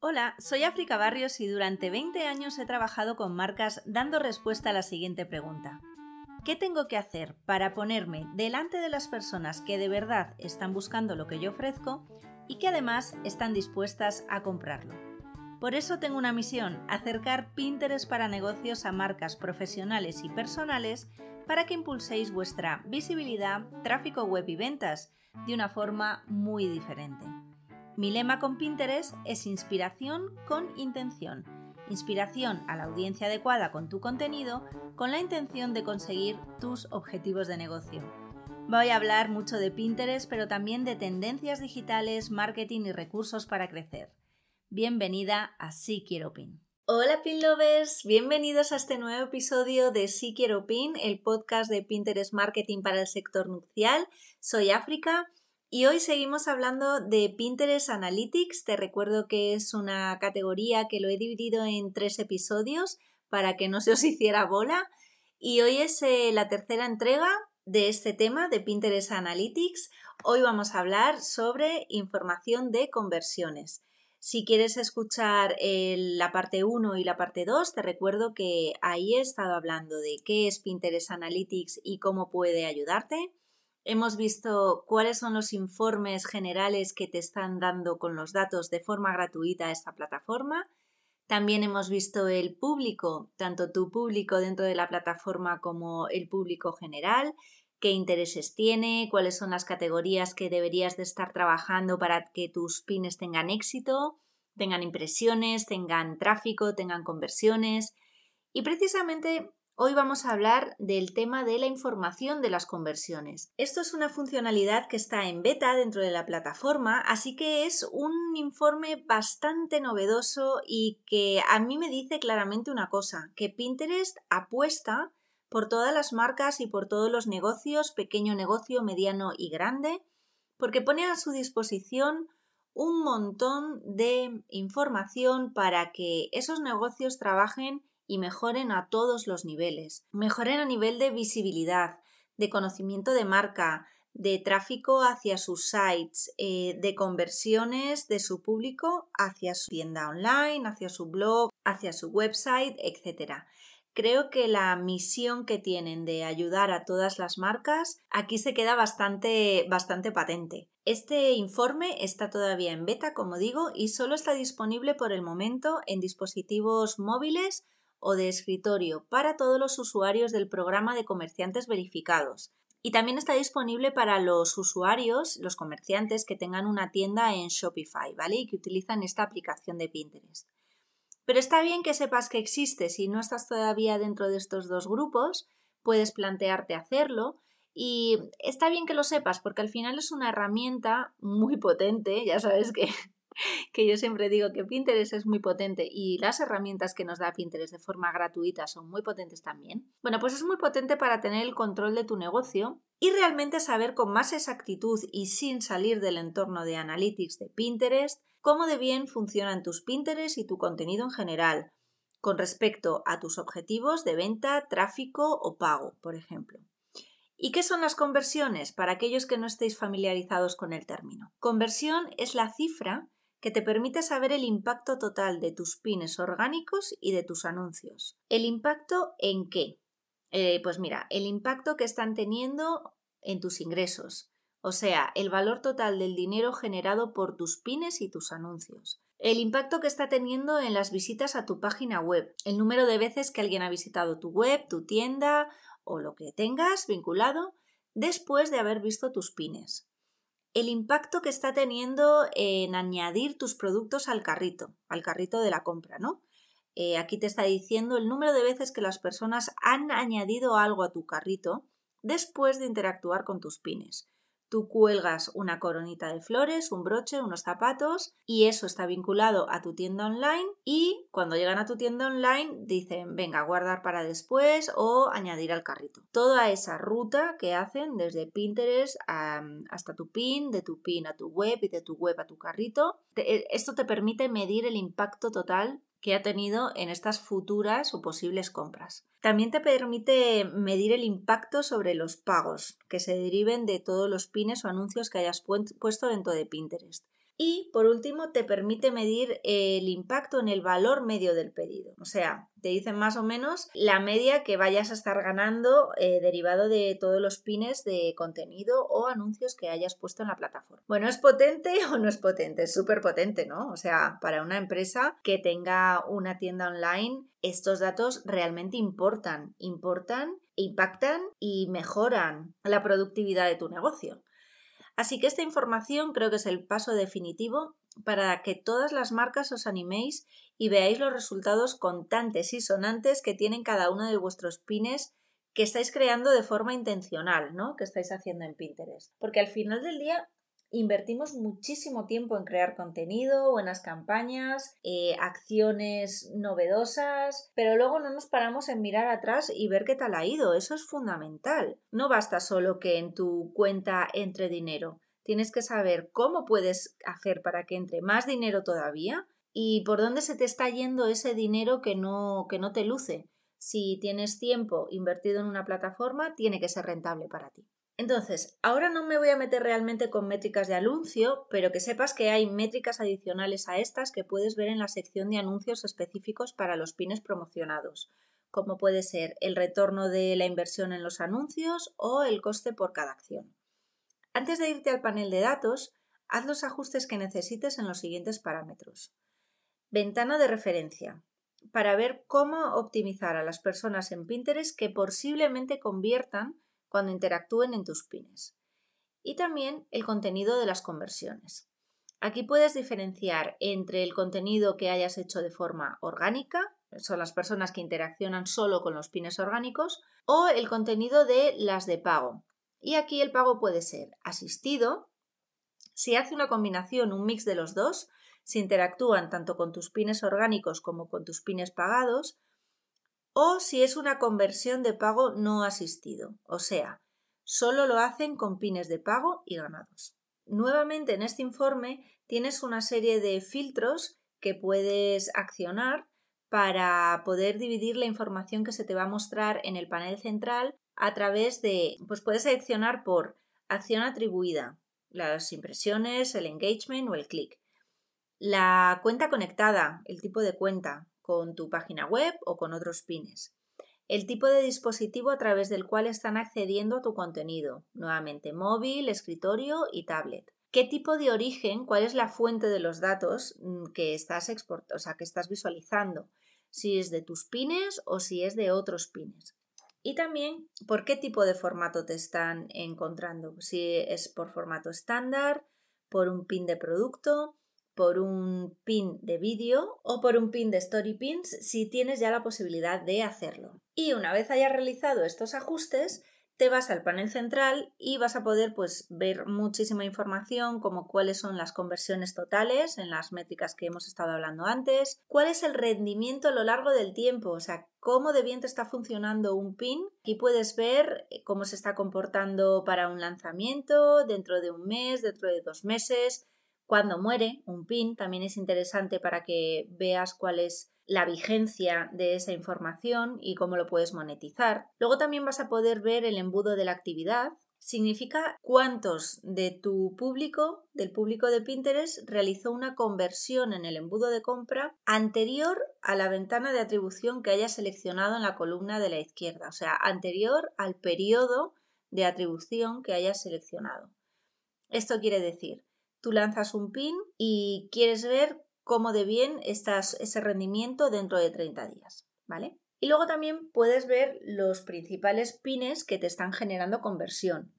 Hola, soy África Barrios y durante 20 años he trabajado con marcas dando respuesta a la siguiente pregunta. ¿Qué tengo que hacer para ponerme delante de las personas que de verdad están buscando lo que yo ofrezco y que además están dispuestas a comprarlo? Por eso tengo una misión, acercar Pinterest para negocios a marcas profesionales y personales para que impulséis vuestra visibilidad, tráfico web y ventas de una forma muy diferente. Mi lema con Pinterest es inspiración con intención. Inspiración a la audiencia adecuada con tu contenido con la intención de conseguir tus objetivos de negocio. Voy a hablar mucho de Pinterest, pero también de tendencias digitales, marketing y recursos para crecer. Bienvenida a Sí Quiero Pin. Hola Pin Lovers, bienvenidos a este nuevo episodio de Sí Quiero Pin, el podcast de Pinterest Marketing para el sector nupcial. Soy África y hoy seguimos hablando de Pinterest Analytics. Te recuerdo que es una categoría que lo he dividido en tres episodios para que no se os hiciera bola. Y hoy es eh, la tercera entrega de este tema de Pinterest Analytics. Hoy vamos a hablar sobre información de conversiones. Si quieres escuchar la parte 1 y la parte 2, te recuerdo que ahí he estado hablando de qué es Pinterest Analytics y cómo puede ayudarte. Hemos visto cuáles son los informes generales que te están dando con los datos de forma gratuita a esta plataforma. También hemos visto el público, tanto tu público dentro de la plataforma como el público general, qué intereses tiene, cuáles son las categorías que deberías de estar trabajando para que tus pines tengan éxito, tengan impresiones, tengan tráfico, tengan conversiones. Y precisamente Hoy vamos a hablar del tema de la información de las conversiones. Esto es una funcionalidad que está en beta dentro de la plataforma, así que es un informe bastante novedoso y que a mí me dice claramente una cosa, que Pinterest apuesta por todas las marcas y por todos los negocios, pequeño negocio, mediano y grande, porque pone a su disposición un montón de información para que esos negocios trabajen y mejoren a todos los niveles. Mejoren a nivel de visibilidad, de conocimiento de marca, de tráfico hacia sus sites, eh, de conversiones de su público hacia su tienda online, hacia su blog, hacia su website, etc. Creo que la misión que tienen de ayudar a todas las marcas aquí se queda bastante, bastante patente. Este informe está todavía en beta, como digo, y solo está disponible por el momento en dispositivos móviles o de escritorio para todos los usuarios del programa de comerciantes verificados. Y también está disponible para los usuarios, los comerciantes que tengan una tienda en Shopify, ¿vale? Y que utilizan esta aplicación de Pinterest. Pero está bien que sepas que existe. Si no estás todavía dentro de estos dos grupos, puedes plantearte hacerlo. Y está bien que lo sepas porque al final es una herramienta muy potente. Ya sabes que que yo siempre digo que Pinterest es muy potente y las herramientas que nos da Pinterest de forma gratuita son muy potentes también. Bueno, pues es muy potente para tener el control de tu negocio y realmente saber con más exactitud y sin salir del entorno de Analytics de Pinterest cómo de bien funcionan tus Pinterest y tu contenido en general con respecto a tus objetivos de venta, tráfico o pago, por ejemplo. ¿Y qué son las conversiones para aquellos que no estéis familiarizados con el término? Conversión es la cifra que te permite saber el impacto total de tus pines orgánicos y de tus anuncios. ¿El impacto en qué? Eh, pues mira, el impacto que están teniendo en tus ingresos, o sea, el valor total del dinero generado por tus pines y tus anuncios. El impacto que está teniendo en las visitas a tu página web, el número de veces que alguien ha visitado tu web, tu tienda o lo que tengas vinculado después de haber visto tus pines el impacto que está teniendo en añadir tus productos al carrito, al carrito de la compra, ¿no? Eh, aquí te está diciendo el número de veces que las personas han añadido algo a tu carrito después de interactuar con tus pines. Tú cuelgas una coronita de flores, un broche, unos zapatos y eso está vinculado a tu tienda online y cuando llegan a tu tienda online dicen venga, guardar para después o añadir al carrito. Toda esa ruta que hacen desde Pinterest hasta tu pin, de tu pin a tu web y de tu web a tu carrito, e, esto te permite medir el impacto total que ha tenido en estas futuras o posibles compras. También te permite medir el impacto sobre los pagos que se deriven de todos los pines o anuncios que hayas puesto dentro de Pinterest. Y por último, te permite medir el impacto en el valor medio del pedido. O sea, te dicen más o menos la media que vayas a estar ganando eh, derivado de todos los pines de contenido o anuncios que hayas puesto en la plataforma. Bueno, ¿es potente o no es potente? Es súper potente, ¿no? O sea, para una empresa que tenga una tienda online, estos datos realmente importan, importan, impactan y mejoran la productividad de tu negocio. Así que esta información creo que es el paso definitivo para que todas las marcas os animéis y veáis los resultados contantes y sonantes que tienen cada uno de vuestros pines que estáis creando de forma intencional, ¿no? Que estáis haciendo en Pinterest. Porque al final del día invertimos muchísimo tiempo en crear contenido, buenas campañas, eh, acciones novedosas, pero luego no nos paramos en mirar atrás y ver qué tal ha ido. Eso es fundamental. No basta solo que en tu cuenta entre dinero. Tienes que saber cómo puedes hacer para que entre más dinero todavía y por dónde se te está yendo ese dinero que no, que no te luce. Si tienes tiempo invertido en una plataforma, tiene que ser rentable para ti. Entonces, ahora no me voy a meter realmente con métricas de anuncio, pero que sepas que hay métricas adicionales a estas que puedes ver en la sección de anuncios específicos para los pines promocionados, como puede ser el retorno de la inversión en los anuncios o el coste por cada acción. Antes de irte al panel de datos, haz los ajustes que necesites en los siguientes parámetros. Ventana de referencia, para ver cómo optimizar a las personas en Pinterest que posiblemente conviertan cuando interactúen en tus pines. Y también el contenido de las conversiones. Aquí puedes diferenciar entre el contenido que hayas hecho de forma orgánica, son las personas que interaccionan solo con los pines orgánicos, o el contenido de las de pago. Y aquí el pago puede ser asistido, si hace una combinación, un mix de los dos, si interactúan tanto con tus pines orgánicos como con tus pines pagados, o si es una conversión de pago no asistido, o sea, solo lo hacen con pines de pago y ganados. Nuevamente en este informe tienes una serie de filtros que puedes accionar para poder dividir la información que se te va a mostrar en el panel central a través de, pues puedes seleccionar por acción atribuida, las impresiones, el engagement o el click. La cuenta conectada, el tipo de cuenta, con tu página web o con otros pines. El tipo de dispositivo a través del cual están accediendo a tu contenido, nuevamente móvil, escritorio y tablet. ¿Qué tipo de origen, cuál es la fuente de los datos mm, que estás o sea, que estás visualizando? Si es de tus pines o si es de otros pines. Y también por qué tipo de formato te están encontrando. Si es por formato estándar, por un pin de producto, por un pin de vídeo o por un pin de story pins si tienes ya la posibilidad de hacerlo. Y una vez hayas realizado estos ajustes, te vas al panel central y vas a poder pues, ver muchísima información como cuáles son las conversiones totales en las métricas que hemos estado hablando antes, cuál es el rendimiento a lo largo del tiempo, o sea, cómo de bien te está funcionando un pin. Aquí puedes ver eh, cómo se está comportando para un lanzamiento, dentro de un mes, dentro de dos meses, cuando muere un pin también es interesante para que veas cuál es la vigencia de esa información y cómo lo puedes monetizar. Luego también vas a poder ver el embudo de la actividad. Significa cuántos de tu público, del público de Pinterest, realizó una conversión en el embudo de compra anterior a la ventana de atribución que hayas seleccionado en la columna de la izquierda, o sea, anterior al periodo de atribución que hayas seleccionado. Esto quiere decir tú lanzas un pin y quieres ver cómo de bien estás ese rendimiento dentro de 30 días, ¿vale? Y luego también puedes ver los principales pines que te están generando conversión.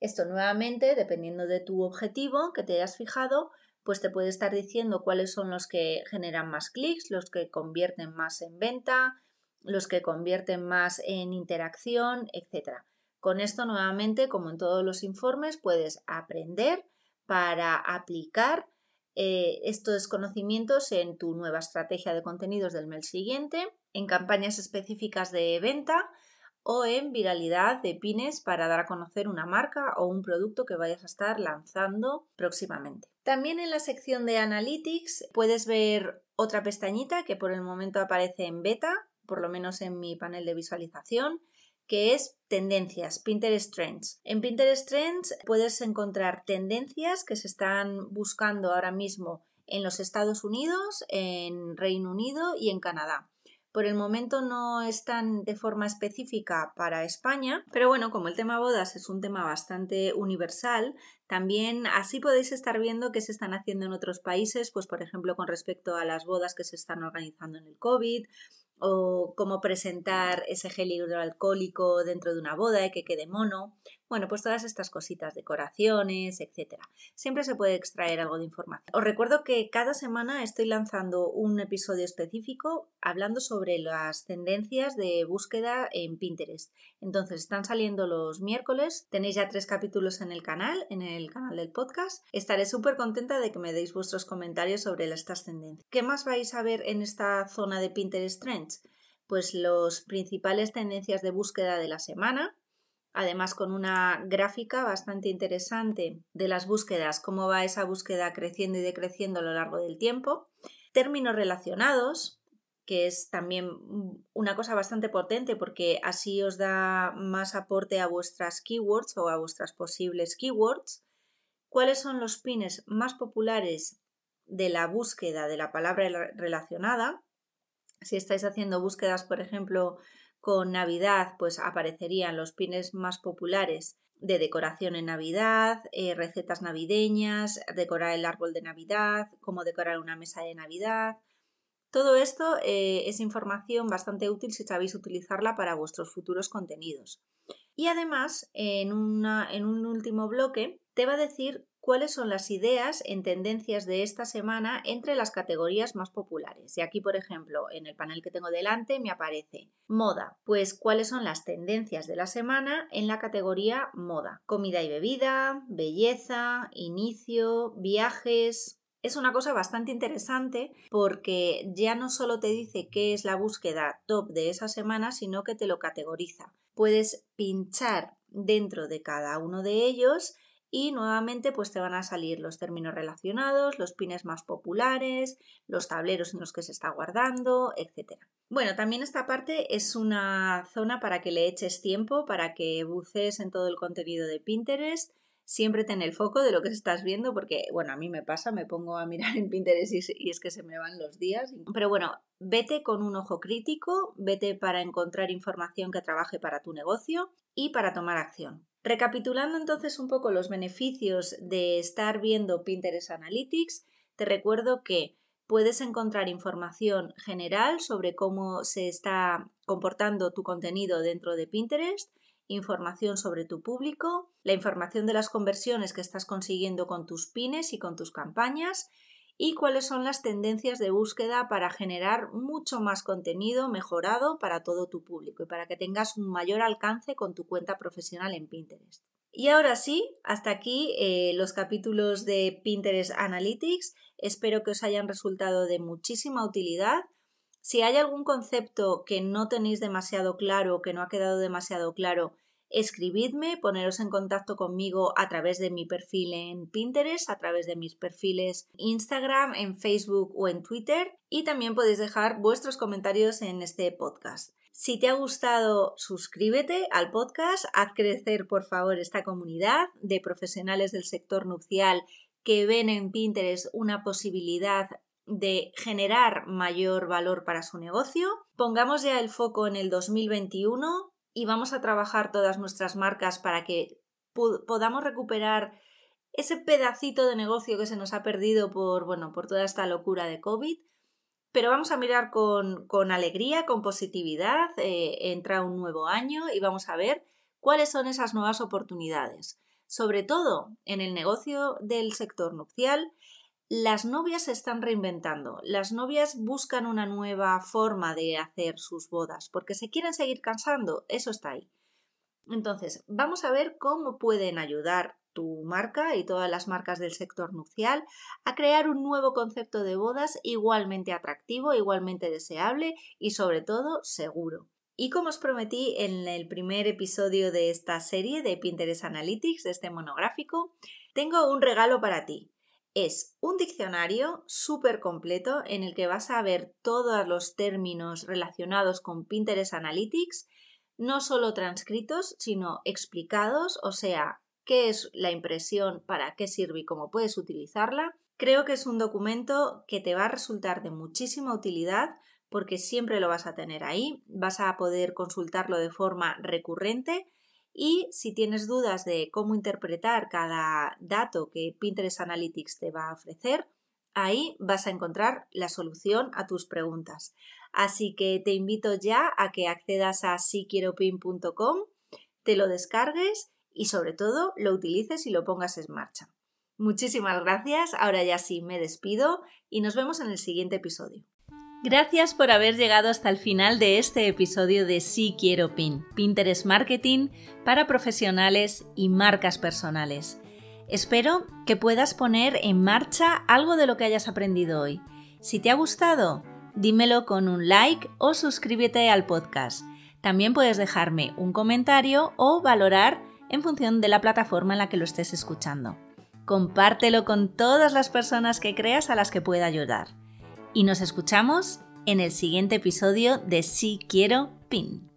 Esto nuevamente, dependiendo de tu objetivo que te hayas fijado, pues te puede estar diciendo cuáles son los que generan más clics, los que convierten más en venta, los que convierten más en interacción, etc. Con esto nuevamente, como en todos los informes, puedes aprender para aplicar eh, estos conocimientos en tu nueva estrategia de contenidos del mes siguiente, en campañas específicas de venta o en viralidad de pines para dar a conocer una marca o un producto que vayas a estar lanzando próximamente. También en la sección de Analytics puedes ver otra pestañita que por el momento aparece en beta, por lo menos en mi panel de visualización, que es tendencias, Pinterest Trends. En Pinterest Trends puedes encontrar tendencias que se están buscando ahora mismo en los Estados Unidos, en Reino Unido y en Canadá. Por el momento no están de forma específica para España, pero bueno, como el tema bodas es un tema bastante universal, también así podéis estar viendo qué se están haciendo en otros países, pues por ejemplo con respecto a las bodas que se están organizando en el COVID o cómo presentar ese gel hidroalcohólico dentro de una boda y que quede mono. Bueno, pues todas estas cositas, decoraciones, etcétera. Siempre se puede extraer algo de información. Os recuerdo que cada semana estoy lanzando un episodio específico hablando sobre las tendencias de búsqueda en Pinterest. Entonces, están saliendo los miércoles, tenéis ya tres capítulos en el canal, en el canal del podcast. Estaré súper contenta de que me deis vuestros comentarios sobre estas tendencias. ¿Qué más vais a ver en esta zona de Pinterest Trends? Pues las principales tendencias de búsqueda de la semana, además con una gráfica bastante interesante de las búsquedas, cómo va esa búsqueda creciendo y decreciendo a lo largo del tiempo. Términos relacionados, que es también una cosa bastante potente porque así os da más aporte a vuestras keywords o a vuestras posibles keywords. ¿Cuáles son los pines más populares de la búsqueda de la palabra relacionada? Si estáis haciendo búsquedas, por ejemplo, con Navidad, pues aparecerían los pines más populares de decoración en Navidad, eh, recetas navideñas, decorar el árbol de Navidad, cómo decorar una mesa de Navidad. Todo esto eh, es información bastante útil si sabéis utilizarla para vuestros futuros contenidos. Y además, en, en un último bloque, te va a decir cuáles son las ideas en tendencias de esta semana entre las categorías más populares. Y aquí, por ejemplo, en el panel que tengo delante me aparece moda. Pues cuáles son las tendencias de la semana en la categoría moda. Comida y bebida, belleza, inicio, viajes, es una cosa bastante interesante porque ya no solo te dice qué es la búsqueda top de esa semana, sino que te lo categoriza. Puedes pinchar dentro de cada uno de ellos y nuevamente pues te van a salir los términos relacionados, los pines más populares, los tableros en los que se está guardando, etc. Bueno, también esta parte es una zona para que le eches tiempo, para que bucees en todo el contenido de Pinterest, siempre ten el foco de lo que estás viendo, porque, bueno, a mí me pasa, me pongo a mirar en Pinterest y, y, es que se me van los días. Pero bueno, vete con un ojo crítico, vete para encontrar información que trabaje para tu negocio y para tomar acción. Recapitulando entonces un poco los beneficios de estar viendo Pinterest Analytics, te recuerdo que puedes encontrar información general sobre cómo se está comportando tu contenido dentro de Pinterest, información sobre tu público, la información de las conversiones que estás consiguiendo con tus pines y con tus campañas y cuáles son las tendencias de búsqueda para generar mucho más contenido mejorado para todo tu público y para que tengas un mayor alcance con tu cuenta profesional en Pinterest. Y ahora sí, hasta aquí eh, los capítulos de Pinterest Analytics. Espero que os hayan resultado de muchísima utilidad. Si hay algún concepto que no tenéis demasiado claro o que no ha quedado demasiado claro, escribidme, poneros en contacto conmigo a través de mi perfil en Pinterest, a través de mis perfiles Instagram, en Facebook o en Twitter y también podéis dejar vuestros comentarios en este podcast. Si te ha gustado, suscríbete al podcast, haz crecer por favor esta comunidad de profesionales del sector nupcial que ven en Pinterest una posibilidad de generar mayor valor para su negocio. Pongamos ya el foco en el 2021 y vamos a trabajar todas nuestras marcas para que podamos recuperar ese pedacito de negocio que se nos ha perdido por, bueno, por toda esta locura de COVID. Pero vamos a mirar con, con alegría, con positividad. Eh, entra un nuevo año y vamos a ver cuáles son esas nuevas oportunidades. Sobre todo en el negocio del sector nupcial, las novias se están reinventando, las novias buscan una nueva forma de hacer sus bodas, porque se quieren seguir cansando, eso está ahí. Entonces, vamos a ver cómo pueden ayudar tu marca y todas las marcas del sector nupcial a crear un nuevo concepto de bodas igualmente atractivo, igualmente deseable y sobre todo seguro. Y como os prometí en el primer episodio de esta serie de Pinterest Analytics, de este monográfico, tengo un regalo para ti. Es un diccionario súper completo en el que vas a ver todos los términos relacionados con Pinterest Analytics, no solo transcritos, sino explicados, o sea, qué es la impresión, para qué sirve y cómo puedes utilizarla. Creo que es un documento que te va a resultar de muchísima utilidad porque siempre lo vas a tener ahí, vas a poder consultarlo de forma recurrente y si tienes dudas de cómo interpretar cada dato que Pinterest Analytics te va a ofrecer, ahí vas a encontrar la solución a tus preguntas. Así que te invito ya a que accedas a siquieropin.com, te lo descargues y sobre todo lo utilices y lo pongas en marcha. Muchísimas gracias, ahora ya sí me despido y nos vemos en el siguiente episodio. Gracias por haber llegado hasta el final de este episodio de Sí Quiero Pin, Pinterest Marketing para profesionales y marcas personales. Espero que puedas poner en marcha algo de lo que hayas aprendido hoy. Si te ha gustado, dímelo con un like o suscríbete al podcast. También puedes dejarme un comentario o valorar en función de la plataforma en la que lo estés escuchando. Compártelo con todas las personas que creas a las que pueda ayudar y nos escuchamos en el siguiente episodio de Si Quiero Pin.